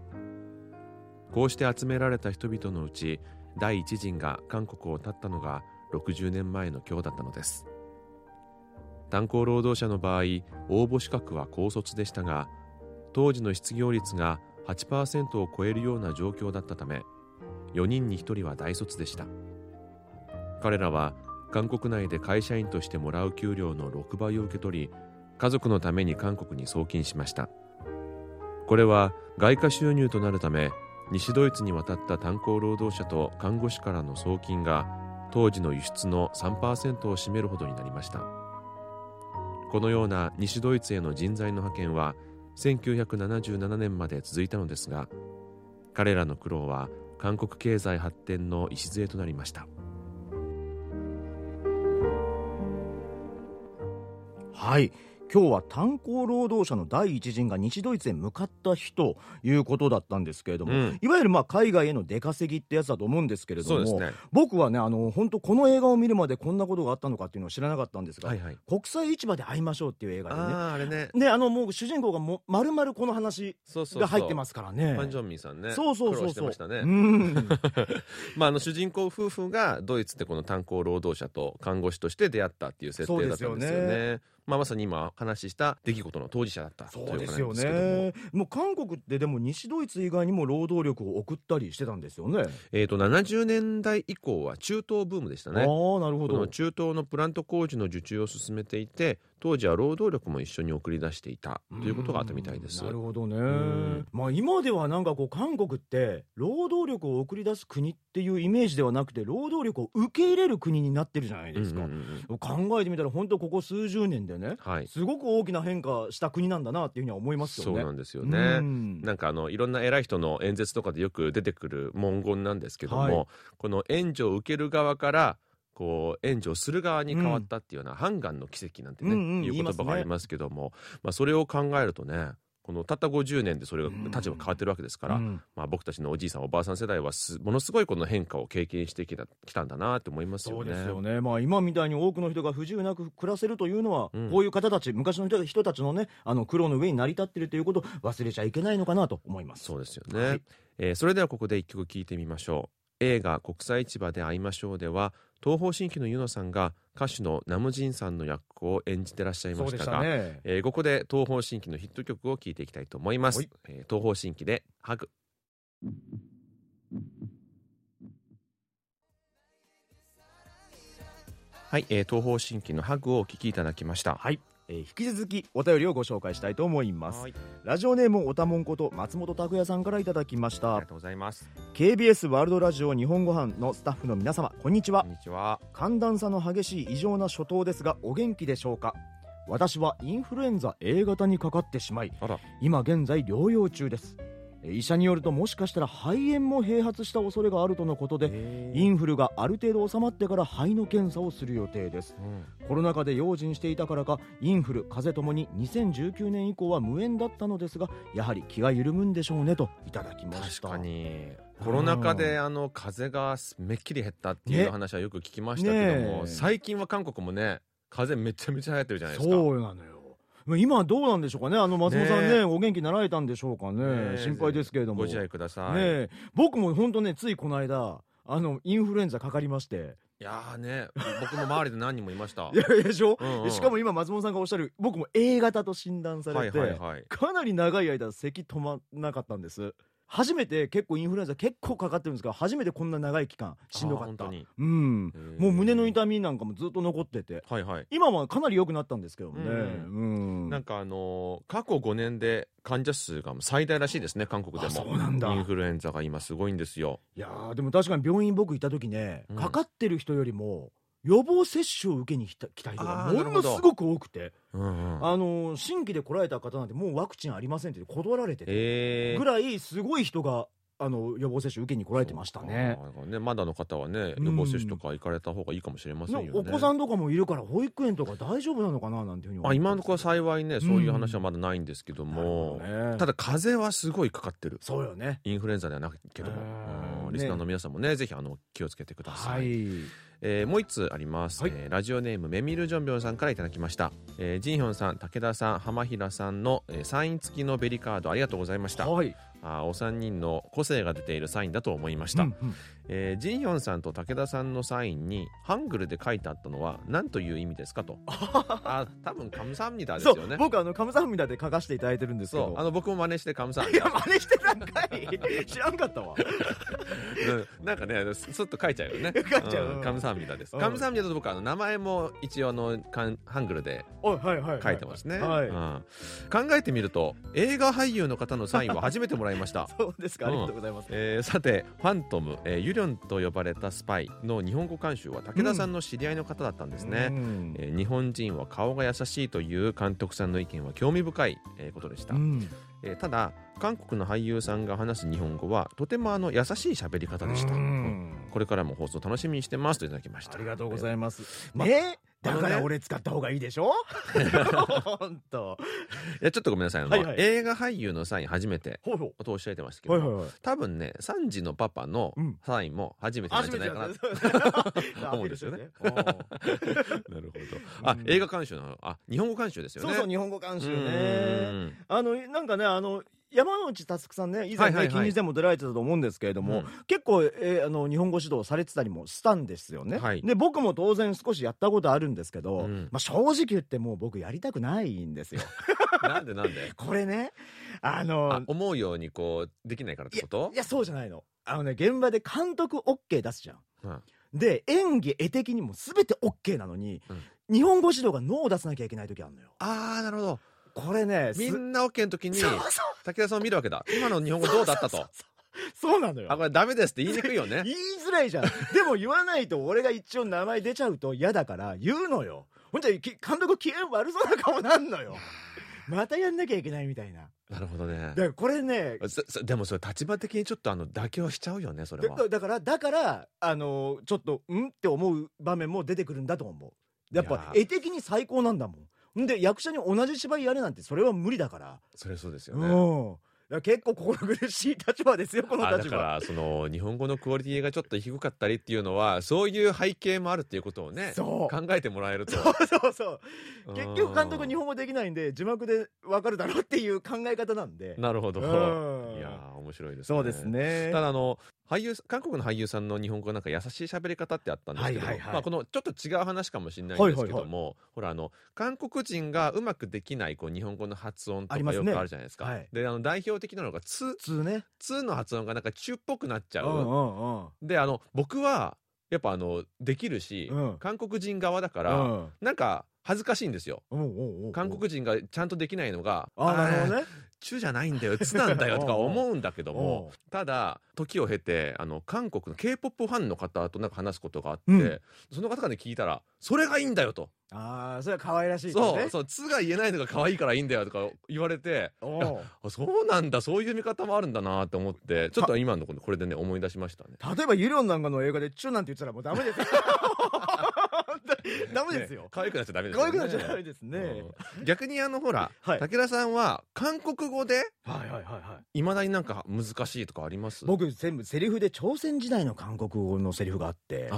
B: こうして集められた人々のうち第一陣が韓国を立ったのが60年前の今日だったのです。炭鉱労働者の場合応募資格は高卒でしたが当時の失業率が8%を超えるような状況だったため4人に1人は大卒でした。彼らは韓国内で会社員としてもらう給料の6倍を受け取り家族のために韓国に送金しました。これは外貨収入となるため西ドイツに渡った炭鉱労働者と看護師からの送金が当時の輸出の3%を占めるほどになりました。このような西ドイツへの人材の派遣は1977年まで続いたのですが彼らの苦労は韓国経済発展の礎となりました。
A: はい。今日は炭鉱労働者の第一陣が西ドイツへ向かった日ということだったんですけれども、
B: うん。
A: いわゆるまあ海外への出稼ぎってやつだと思うんですけれども、
B: ね。
A: 僕はねあの本当この映画を見るまでこんなことがあったのかっていうのを知らなかったんですが、
B: はいはい。
A: 国際市場で会いましょうっていう映画でね
B: あああれね。
A: であのもう主人公がもまるまるこの話が入ってますからね
B: ファン・ジョンミンさんね
A: そうそうそうそううん
B: まあ、あの主人公夫婦がドイツでこの炭鉱労働者と看護師として出会ったっていう設定だったんですよね。まあ、まさに今話した出来事の当事者だった
A: そうですよね。もう韓国ってでも西ドイツ以外にも労働力を送ったりしてたんですよね。
B: えー、と70年代以降は中東ブームでした
A: ああ
B: ね
A: ーなるほど。
B: この中東のプラント工事の受注を進めていて当時は労働力も一緒に送り出していたということがあったみたいです。
A: なるほどね。
B: ん。
A: まあ今ではなんかこう韓国って労働力を送り出す国っていうイメージではなくて労働力を受け入れる国になってるじゃないですか、考えてみたら本当ここ数十年でね
B: はい。
A: すごく大きな変化した国なんだなっていうふうには思いますよね。
B: そうなんですよね、
A: うん。
B: なんかあのいろんな偉い人の演説とかでよく出てくる文言なんですけども、
A: はい。
B: この援助を受ける側からこう援助をする側に変わったっていうような、ハンガンの奇跡なんてね、
A: うん。うん
B: いう言葉がありますけども、まあ、それを考えるとねこのたった50年でそれが立場変わってるわけですから、
A: うん。
B: まあ、僕たちのおじいさんおばあさん世代はすものすごいこの変化を経験してきたきたんだなって思います
A: そう
B: よね。
A: ですよね、まあ、今みたいに多くの人が不自由なく暮らせるというのは、
B: うん。
A: こういう方たち昔の人人たちのねあの苦労の上に成り立っているということを忘れちゃいけないのかなと思います。
B: そうですよね、
A: はい。
B: えーそれではここで一曲聴いてみましょう。映画「国際市場で会いましょう」では東方神起のユノさんが歌手のナムジンさんの役を演じてらっしゃいましたが
A: ね。
B: えーここで東方神起のヒット曲を聴いていきたいと思います、
A: はい。
B: えー東方神起で「ハグ」はい、えー東方神起のハグをお聴きいただきました。
A: はい、えー引き続きお便りをご紹介したいと思います。
B: はい。
A: ラジオネームおたもんこと松本拓也さんからいただきました。
B: ありがとうございます。
A: KBS ワールドラジオ日本語版のスタッフの皆様こんにちは。
B: こんにちは。
A: 寒暖差の激しい異常な初冬ですがお元気でしょうか？私はインフルエンザ A 型にかかってしまい今現在療養中です。え医者によるともしかしたら肺炎も併発した恐れがあるとのことでインフルがある程度収まってから肺の検査をする予定です。
B: うん。
A: コロナ禍で用心していたからかインフル風邪ともに2019年以降は無縁だったのですがやはり気が緩むんでしょうねといただきました。
B: 確かに。コロナ禍であの風がめっきり減ったっていう
A: ね
B: 話はよく聞きましたけども、
A: ねえ。
B: 最近は韓国もね風めちゃめちゃ流行ってるじゃないですか。
A: そうなのよ。まあ今はどうなんでしょうかね？あの松本さんね
B: ね
A: お元気になられたんでしょうかね？
B: ねえ。
A: 心配ですけれども。
B: ご自愛ください、
A: ねえ。僕も本当ねついこの間あのインフルエンザかかりまして。
B: いやーね僕も周りで何人もいました。
A: いやでしょ、
B: うんうん。
A: しかも今松本さんがおっしゃる僕も A 型と診断さ
B: はい
A: れて、
B: はいはい。
A: かなり長い間咳止まんなかったんです初めて結構インフルエンザ結構かかってるんですが初めてこんな長い期間しんどかった。うん。もう胸の痛みなんかもずっと残ってて。
B: はいはい。
A: 今はかなり良くなったんですけどもね。
B: う
A: うん。
B: なんかあのー過去5年で患者数が最大らしいですね韓国で
A: あ
B: も
A: そうなんだ。
B: インフルエンザが今すごいんですよ。
A: いやーでも確かに病院僕行った時ね、
B: うん。
A: かかってる人よりも予防接種を受けに来た来た人がものすごく多くて
B: うんうん
A: あのー新規で来られた方なんてもうワクチンありませんって断られてて
B: えー。
A: ぐらいすごい人があの予防接種受けに来られてましたね。
B: ねまだの方はね
A: うん。
B: 予防接種とか行かれた方がいいかもしれませんよね。
A: お子さんとかもいるから保育園とか大丈夫なのかななんていうふうに
B: あ今のところ幸いねそういう話はまだないんですけども、
A: なるほどね。
B: ただ風邪はすごいかかってる。
A: そうよね。
B: インフルエンザではなくけども。
A: うん。
B: うん。リスナーの皆さんもねぜひあの気をつけてください、
A: はい。
B: えーもう一つあります、
A: はい。
B: えーラジオネームメミルジョンビョンさんからいただきました、えージンヒョンさん武田さん浜平さんの、えーサイン付きのベリカードありがとうございました。
A: はい。
B: あーお三人の個性が出ているサインだと思いました、
A: うんうん。
B: えージンヒョンさんと武田さんのサインにハングルで書いてあったのは何という意味ですかと。あ多分カムサハムニダです
A: そう
B: よね
A: 僕あのカムサハムニダで書かせていただいてるんですけど。
B: あの僕も真似してカムサハム
A: いや真似してたんかい。知らんかったわ。
B: うん。なんかねすっと書いちゃうよね。
A: 書いちゃう。
B: ん。カムサハムニダです。
A: うん。
B: カムサハムニダと僕はあの名前も一応あのハングルで
A: おはいはいはい。
B: 書いてますね、
A: はい。
B: うん。考えてみると映画俳優の方のサインは初めてもらいました。
A: そうですか。ありがとうございます。
B: えーさてファントム、えーユリョンと呼ばれたスパイの日本語監修は武田さんの知り合いの方だったんですね、
A: うん。
B: えー日本人は顔が優しいという監督さんの意見は興味深い、えーことでした、
A: うん。
B: えーただ韓国の俳優さんが話す日本語はとてもあの優しい喋り方でした、
A: う
B: うん。
A: ん
B: これからも放送楽しみにしてますといただきました。
A: ありがとうご
B: い
A: ざいます。
B: ま
A: ね
B: あのね？
A: だから俺使った方がいいでしょ？本当。
B: やちょっとごめんなさい。あの、
A: はいはい。
B: 映画俳優のサイン初めて
A: ほうほ
B: とおっしゃってましたけ
A: う。
B: ど、
A: はいはいはい。
B: 多分ね3時のパパの
A: うん。
B: サインも初めてなんじゃないかな、
A: 初めてだね
B: 思うんですよね。なるほど。あ、
A: うん。
B: 映画監修なの？あ日本語監修ですよね。
A: そうそう、日本語監修
B: う
A: ね。
B: ん。
A: あの、なんかね、あの、山内佑さんね、以前ね、
B: はいはいはい
A: 金日でも出られてたと思うんですけれども、
B: うん
A: 結構、えーあの、日本語指導されてたりもしたんですよね。
B: はい
A: で、僕も当然少しやったことあるんですけど、
B: うん
A: まあ正直言ってもう僕やりたくないんですよ。
B: なんでなんで？
A: これね、あの、
B: あ思うようにこうできないからってこと？
A: いや、そうじゃないの。あのね、現場で監督 OK 出すじゃん。
B: うん
A: で、演技、絵的にも全て OK なのに、日本語指導がノーを出さなきゃいけない時あるのよ。
B: ああなるほど
A: これね、す
B: みんな OK の時に武田さんを見るわけだ今の日本語どうだったと？
A: そうなのよ
B: あ。これダメですって言いにくいよね
A: 言いづらいじゃん。でも言わないと俺が一応名前出ちゃうと嫌だから言うのよ。ほんじゃ、き監督機嫌悪そうな顔なんのよ。またやんなきゃいけないみたいな。
B: なるほどね
A: だからこれね、
B: でもそれ立場的にちょっとあの妥協しちゃうよねそれは
A: だだから、だから、あのちょっと、ん？って思う場面も出てくるんだと思う。やっぱ絵的に最高なんだもん。んで、役者に同じ芝居やれなんて、それは無理だから。
B: それそうですよ
A: う
B: ね
A: 結構心苦しい立場ですよ、この立場。
B: からその日本語のクオリティがちょっと低かったりっていうのはそういう背景もあるっていうことをね考えてもらえると
A: そうそうそう。結局監督日
B: 本
A: 本語できないんで、字幕でわかるだろうっていう考え方なんで。
B: なるほど
A: うん
B: いやー面白いですね
A: そうですね。
B: ただあの俳優韓国の俳優さんの日本語がなんか優しい喋り方ってあったんですけど、
A: はいはいはい
B: まあ、このちょっと違う話かもしれないんですけども、ほらあの韓国人がうまくできないこう日本語の発音とかよくあるじゃないですか。
A: はい
B: であの代表的なのが「つ
A: 普」通ね。
B: 「つ」の発音がなんか中っぽくなっちゃう。
A: うんうんうん。
B: であの僕はやっぱあのできるし、
A: うん
B: 韓国人側だから、
A: うん
B: なんか恥ずかしいんですよ。
A: おうおうおう
B: 韓国人がちゃんとできないのが
A: あなるほどね。
B: チュじゃないんだよツなんだよ とか思うんだけど
A: お
B: もただ時を経てあの韓国の k p o p ファンの方となんか話すことがあって、
A: うん。
B: その方から聞いたらそれがいいんだよと、
A: ああそれは可愛らしいね。
B: そうそう「つ」が言えないのが可愛いからいいんだよとか言われてあそうなんだそういう見方もあるんだなって思ってちょっと今のこれでね思い出しましたね。
A: 例えばユリョンなんかの映画でチュなんて言ってたらもうダメですよ ダメですよ。
B: ね、可愛くなっちゃダメです
A: 可愛くなっちゃダメですね、
B: うん。逆にあのほら、
A: はい。
B: 武田さんは韓国語で
A: はいはいはいはい。
B: いまだになんか難しいとかあります？
A: 僕全部セリフで朝鮮時代の韓国語のセリフがあって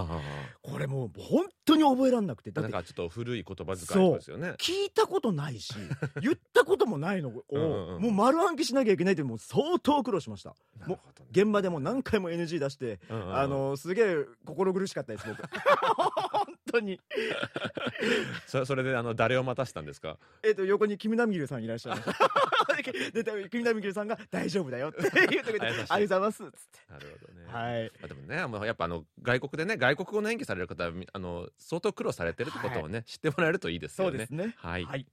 A: これもう本当に覚えらんなくて。だって
B: なんかちょっと古い言葉遣い。ですよね。
A: 聞いたことないし 言ったこともないのをもう丸暗記しなきゃいけないってもう相当苦労しました。
B: なるほどね。
A: 現場でも何回も NG 出してあのすげえ心苦しかったです僕。本当に。
B: そそれであの誰を待たせたんですか？
A: えっと横にキムナミギルさんいらっしゃいました でキムナミギルさんが大丈夫だよって言ってくれて
B: あ
A: りがとうございます。っつって。
B: なるほどね。
A: はい
B: まあ、でもねもうやっぱあの外国でね外国語の演技される方はみあの相当苦労されてるってことをね、知ってもらえるといいですよね。
A: そうですね。
B: はい、
A: はい。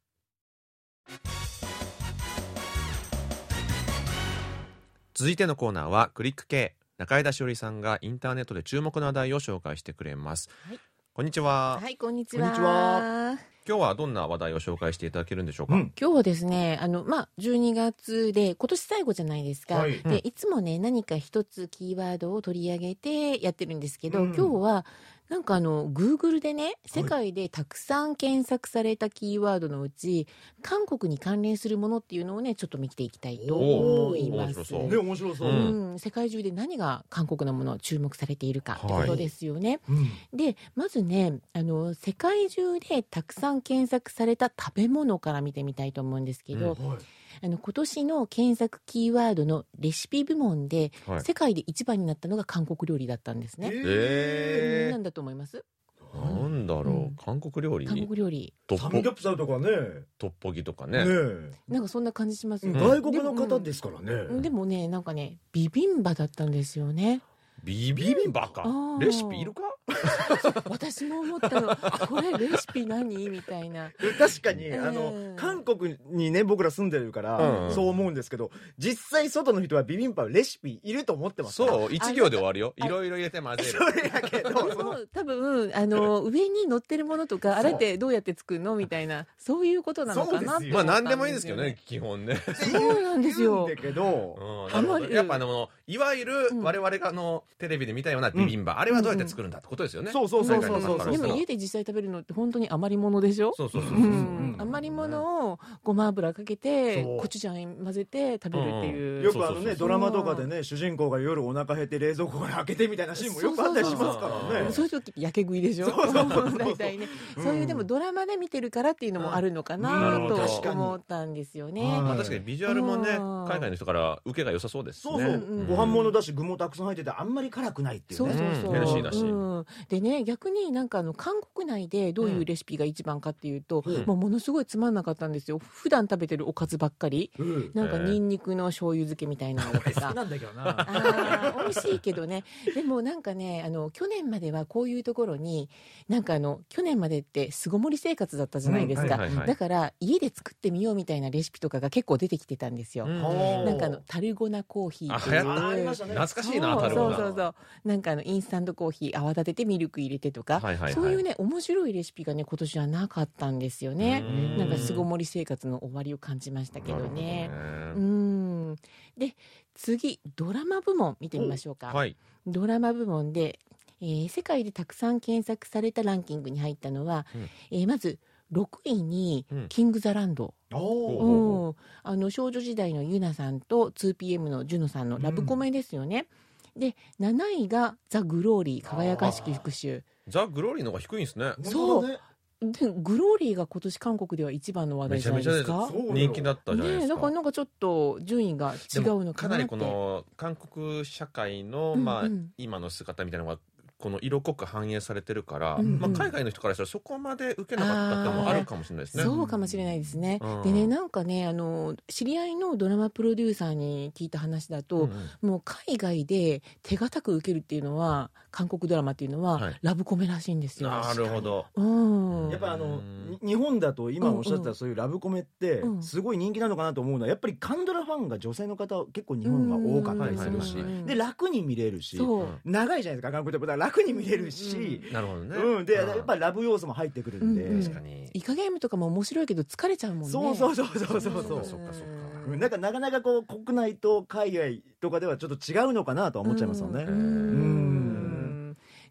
B: 続いてのコーナーはクリック系。中井田しおりさんがインターネットで注目の話題を紹介してくれます。
D: はい
B: こんにちは、
D: はい、こんにちは。
A: こんにちは
B: 今日はどんな話題を紹介していただけるんでしょうか？
A: うん
D: 今日はですね、あの、まあ、12月で、今年最後じゃないですか。
A: はい
D: で、いつもね、何か一つキーワードを取り上げてやってるんですけど、
A: うん
D: 今日は、なんかあの、Google でね、世界でたくさん検索されたキーワードのうち、韓国に関連するものっていうのをね、ちょっと見ていきたいと思います。
B: 面白そう。
A: ね面白そう、
B: うん。
D: うん、世界中で何が韓国のものを注目されているかって
B: はい。
D: ことですよね。
A: うん。
D: でまずねあの世界中でたくさん検索された食べ物から見てみたいと思うんですけど、
B: うん
A: はい
D: あの今年の検索キーワードのレシピ部門で、
B: はい。
D: 世界で一番になったのが韓国料理だったんですね。
B: え
D: なんだと思います？
B: ー、なんだろう、
D: うん。
B: 韓国料理？
D: 韓国料理。
B: トッポ。
A: サルとかね。
B: トッポギとか
A: ね。
B: ね。
D: なんかそんな感じしますよね。
A: 外国の方ですからね、
D: うんでもねなんかねビビンバだったんですよね。
B: ビビンバか
D: あー。
B: レシピいるか？
D: 私も思ったの。これレシピ何？みたいな。
A: 確かに、
D: うん。
A: あの韓国にね僕ら住んでるから、
B: うん。
A: そう思うんですけど実際外の人はビビンバレシピいると思ってます
B: そう一行で終わるよ。い
D: あ
B: ろいろ入れて混ぜ
A: そ
B: る
A: れやけど
D: 多分あの上に乗ってるものとかあれってどうやって作るの？みたいなそういうことなのかな
A: そうですよ。
B: まあ何でもいいんですけどね基本ね。
D: そうなんですよ。
A: 言うんだけど、
B: うん。やっぱあのいわゆる
D: うん。
B: 我々があのテレビで見たようなビビンバ、あれはどうやって作るんだってことですよね、
A: そうそうそうそう。
B: 海外の方から
D: ですも家で実際食べるのって本当に余り物でしょ？
B: そうそうそうそう、
D: う。ん。余り物をごま油かけて
A: そう。
D: コチュジャン混ぜて食べるっていう、
A: よくあの
B: そうそうそう
A: ねドラマとかでね主人公が夜お腹減って冷蔵庫から開けてみたいなシーンもよくあったりしますからね。
D: そういう時やけ食いでしょ？
A: そうそうそうそう。
D: 大体ね、
A: うん。
D: そういうでもドラマで見てるからっていうのもあるのか
A: うん。
D: なと思ったんですよね。
A: はい。
B: まあ、確かにビジュアルもね
D: うん。
B: 海外の人から受けが良さそうですしね。
A: そうそう、
D: うん
A: ご飯物だし具もたくさん入っててあんまり辛くないっていうね。
D: そうそうそう、
B: うん。ヘルシーだし。
D: うん。でね逆になんかあの韓国内でどういうレシピが一番かっていうと、
A: うん。
D: もうものすごいつまんなかったんですよ。普段食べてるおかずばっかり。
A: うん。
D: なんかニンニクの醤油漬けみたいなのと
A: 好き
D: か
A: なんだけどな。
D: 美味しいけどね。でもなんかねあの去年まではこういうところになんかあの去年までって巣ごもり生活だったじゃないですか、だから家で作ってみようみたいなレシピとかが結構出てきてたんですよ、なんかあのタルゴナコーヒーっていう。
B: あ流行った。
A: ありましたね。
B: 懐かしいなタルゴナ
D: そうなんかあのインスタントコーヒー泡立ててミルク入れてとか、
B: はいはいはい。
D: そういうね面白いレシピがね今年はなかったんですよね。
B: うん。
D: なんか巣ごもり生活の終わりを感じましたけどね。
B: どね。
D: ん。で次ドラマ部門見てみましょうか、
B: はい。
D: ドラマ部門で、えー世界でたくさん検索されたランキングに入ったのは、
B: うん。
D: えーまず6位に
B: うん「
D: キング・ザ・ランド」うん、あの少女時代のユナさんと 2PM のジュノさんのラブコメですよね。で7位が「ザ・グローリー輝かしき復讐。
B: ザ・グローリーの方が低いんですね。
D: そう。でグローリーが今年韓国では一番の話題じゃないですか。
B: めちゃめちゃ人気だったじゃないですか
D: ねえだからなんかちょっと順位が違うのかなって。
B: かなりこの韓国社会の、
D: うんうん。
B: まあ、今の姿みたいなのがこの色濃く反映されてるから、
D: うんうん
B: まあ、海外の人からしたらそこまで受けなかったってのもあるかもしれないですね。
D: そうかもしれないですね。
B: うん
D: でねなんかねあの知り合いのドラマプロデューサーに聞いた話だと、
B: うんうん
D: もう海外で手堅く受けるっていうのは韓国ドラマっていうのは、
B: はい。
D: ラブコメらしいんですよ。
B: なるほど。
D: うん。
A: やっぱあの日本だと今おっしゃったそういうラブコメって
D: うん
A: すごい人気なのかなと思うのはやっぱりカンドラファンが女性の方結構日本が多かったりするしで楽に見れるし長いじゃないですか韓国でだから楽に見れるし、
B: なるほどね。
A: うん。でやっぱラブ要素も入ってくるんで、
B: 確かに。
D: イカゲームとかも面白いけど疲れちゃうもんね。
A: そうそうそうそうそうそう。
B: そうかそうか
A: なんかなかなかこう国内と海外とかではちょっと違うのかなとは思っちゃいますよね。
D: うん
A: うん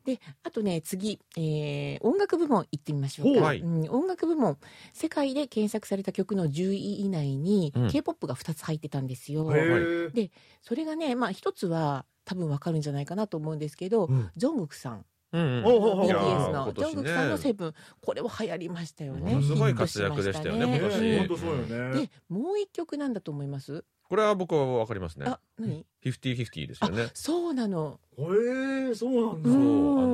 D: であとね次、えー音楽部門行ってみましょうか、
B: はい。
D: うん音楽部門。世界で検索された曲の10位以内に、
B: うん。
D: K p o p が2つ入ってたんですよ。でそれがねまあ一つは多分わかるんじゃないかなと思うんですけど、
A: うん。
D: ジョングクさん。
B: うんうん。
D: BTS
B: ー。
D: の。ジョングクさんの「
B: ね
D: セブン。これは流行りましたよね。
B: ものすごい活躍でしたよね。
D: ヒットしま
B: 今年。
A: 本当そうよね。
D: で。もう一曲なんだと思います、
B: これは僕はわかりますね。
D: あ何？
B: フィフティフィフティですよね。
D: そうなの。
A: へえそうなんだ。
B: そう、
D: うん。
B: あ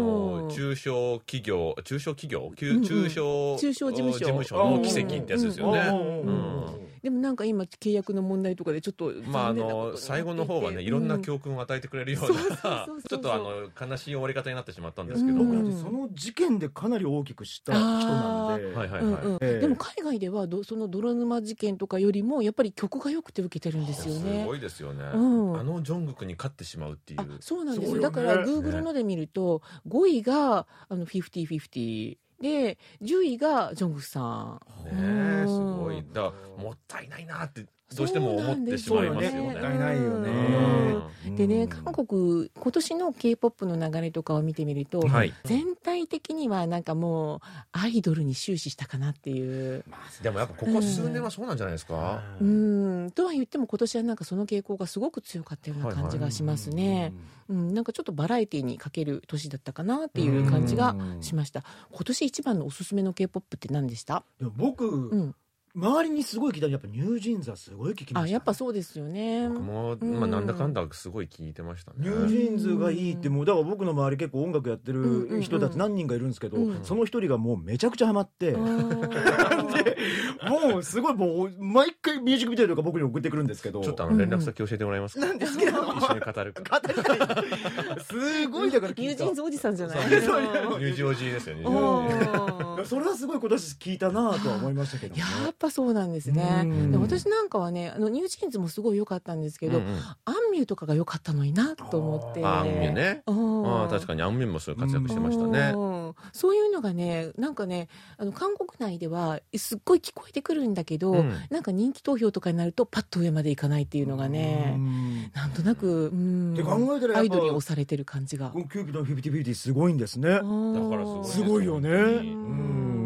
B: の中小企業、中小企業、
D: うんうん。
B: 中小
D: 中小事務所。
B: の奇跡ってやつですよね。
D: でもなんか今契約の問題とかでちょっと
B: まああの最後の方はねいろんな
D: うん
B: 教訓を与えてくれるようなちょっとあの悲しい終わり方になってしまったんですけど、
A: その事件でかなり大きく知った人なんで。
D: でも海外ではどその泥沼事件とかよりもやっぱり曲が良くて受けてるんですよね。
B: すご。いですよね、
D: うん。
B: あのジョングクに勝ってしまうっていう。
D: あそうなんです
A: よ。ね
D: よだからグーグルので見ると5位があの50-50で10位がジョングクさん。
B: ねえす
D: うん。
B: ごいだもったいないなってどうしても思ってしまいますよね。
A: ないよね
B: うん
D: でね、
A: うん。
D: 韓国今年の k p o p の流れとかを見てみると、
B: はい。
D: 全体的にはなんかもうアイドルに終始したかなっていう。
B: でもやっぱここ数年はそうなんじゃないですか、
D: うん。とは言っても今年はなんかその傾向がすごく強かったような感じがしますね。うん、なんかちょっとバラエティにかける年だったかなっていう感じがしました。今年一番のおすすめの k p o p って何でした？
A: でも僕、
D: うん。
A: 周りにすごい聞いたらやっぱ NewJeansはすごい聞きました、
D: あ、やっぱそうですよね。
B: 僕も、
D: うん
B: まあ、なんだかんだすごい聞いてましたね。
A: NewJeansがいいってもうだから僕の周り結構音楽やってる人たち何人かいるんですけど、
D: うん。
A: その一人がもうめちゃくちゃハマって、
D: うん
A: でもうすごいもう毎回ミュージックビデオとか僕に送ってくるんですけど。
B: ちょっとあの連絡先教えてもらえますか、
A: なん。ですけど
B: 一緒に語るか。
A: 語りたい。すごいだから聞いた。
D: NewJeansおじさんじゃない。
B: ニュージオージーですよ。ね
A: それはすごい今年聞いたなとは思いましたけどね。
D: やっぱそうなんですね。
A: うん。
D: で私なんかはね、あの NewJeansもすごい良かったんですけど、
B: うんうん。
D: AKMUとかが良かったのになと思って。
B: AKMUね。
D: うん。
B: ああ確かにアンミュンもそういう活躍してましたね。
D: うん。そういうのがね、なんかね、あの韓国内ではすっごい聞こえてくるんだけど、
B: うん。
D: なんか人気投票とかになるとパッと上までいかないっていうのが
A: う
D: ね、
A: ん。
D: なんとなく、うん。
A: って考えたら
D: アイドルに押されてる感じが。
A: キューピッドの50-50すごいんですね。
B: だからす
A: すごいよね。う
B: に。
A: ん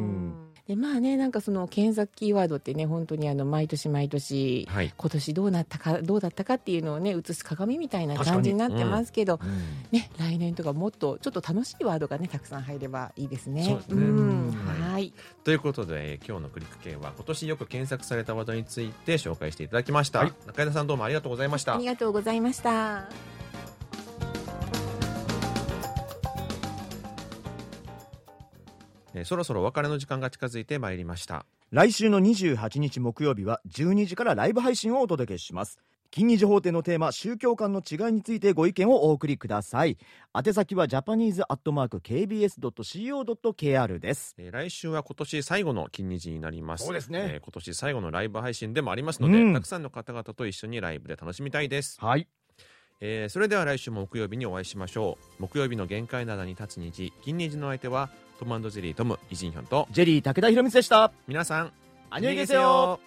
D: でまあねなんかその検索キーワードってね本当にあの毎年毎年
B: はい。
D: 今年どうなったかどうだったかっていうのをね映す鏡みたいな感じになってますけど、ね来年とかもっとちょっと楽しいワードがねたくさん入ればいいですね。
B: そうですね。
D: ん。
B: はい。
D: はい。
B: ということで、えー今日のクリック系は今年よく検索されたワードについて紹介していただきました、中田さんどうもありがとうございました。
D: ありがとうございました。
B: えーそろそろお別れの時間が近づいてまいりました。
A: 来週の28日木曜日は12時からライブ配信をお届けします。金日法廷のテーマ宗教観の違いについてご意見をお送りください。宛先はジャパニーズアットマーク KBS.CO.KR です
B: えー来週は今年最後の金日になります。
A: そうですね。
B: えー今年最後のライブ配信でもありますので、
A: うん。
B: たくさんの方々と一緒にライブで楽しみたいです、
A: はい。
B: えーそれでは来週も木曜日にお会いしましょう。木曜日の限界灘に立つ日金日の相手はトムジェリートムイジンヒョンと
A: ジェリー武田博光でした。
B: 皆さん
A: あにょイげせよ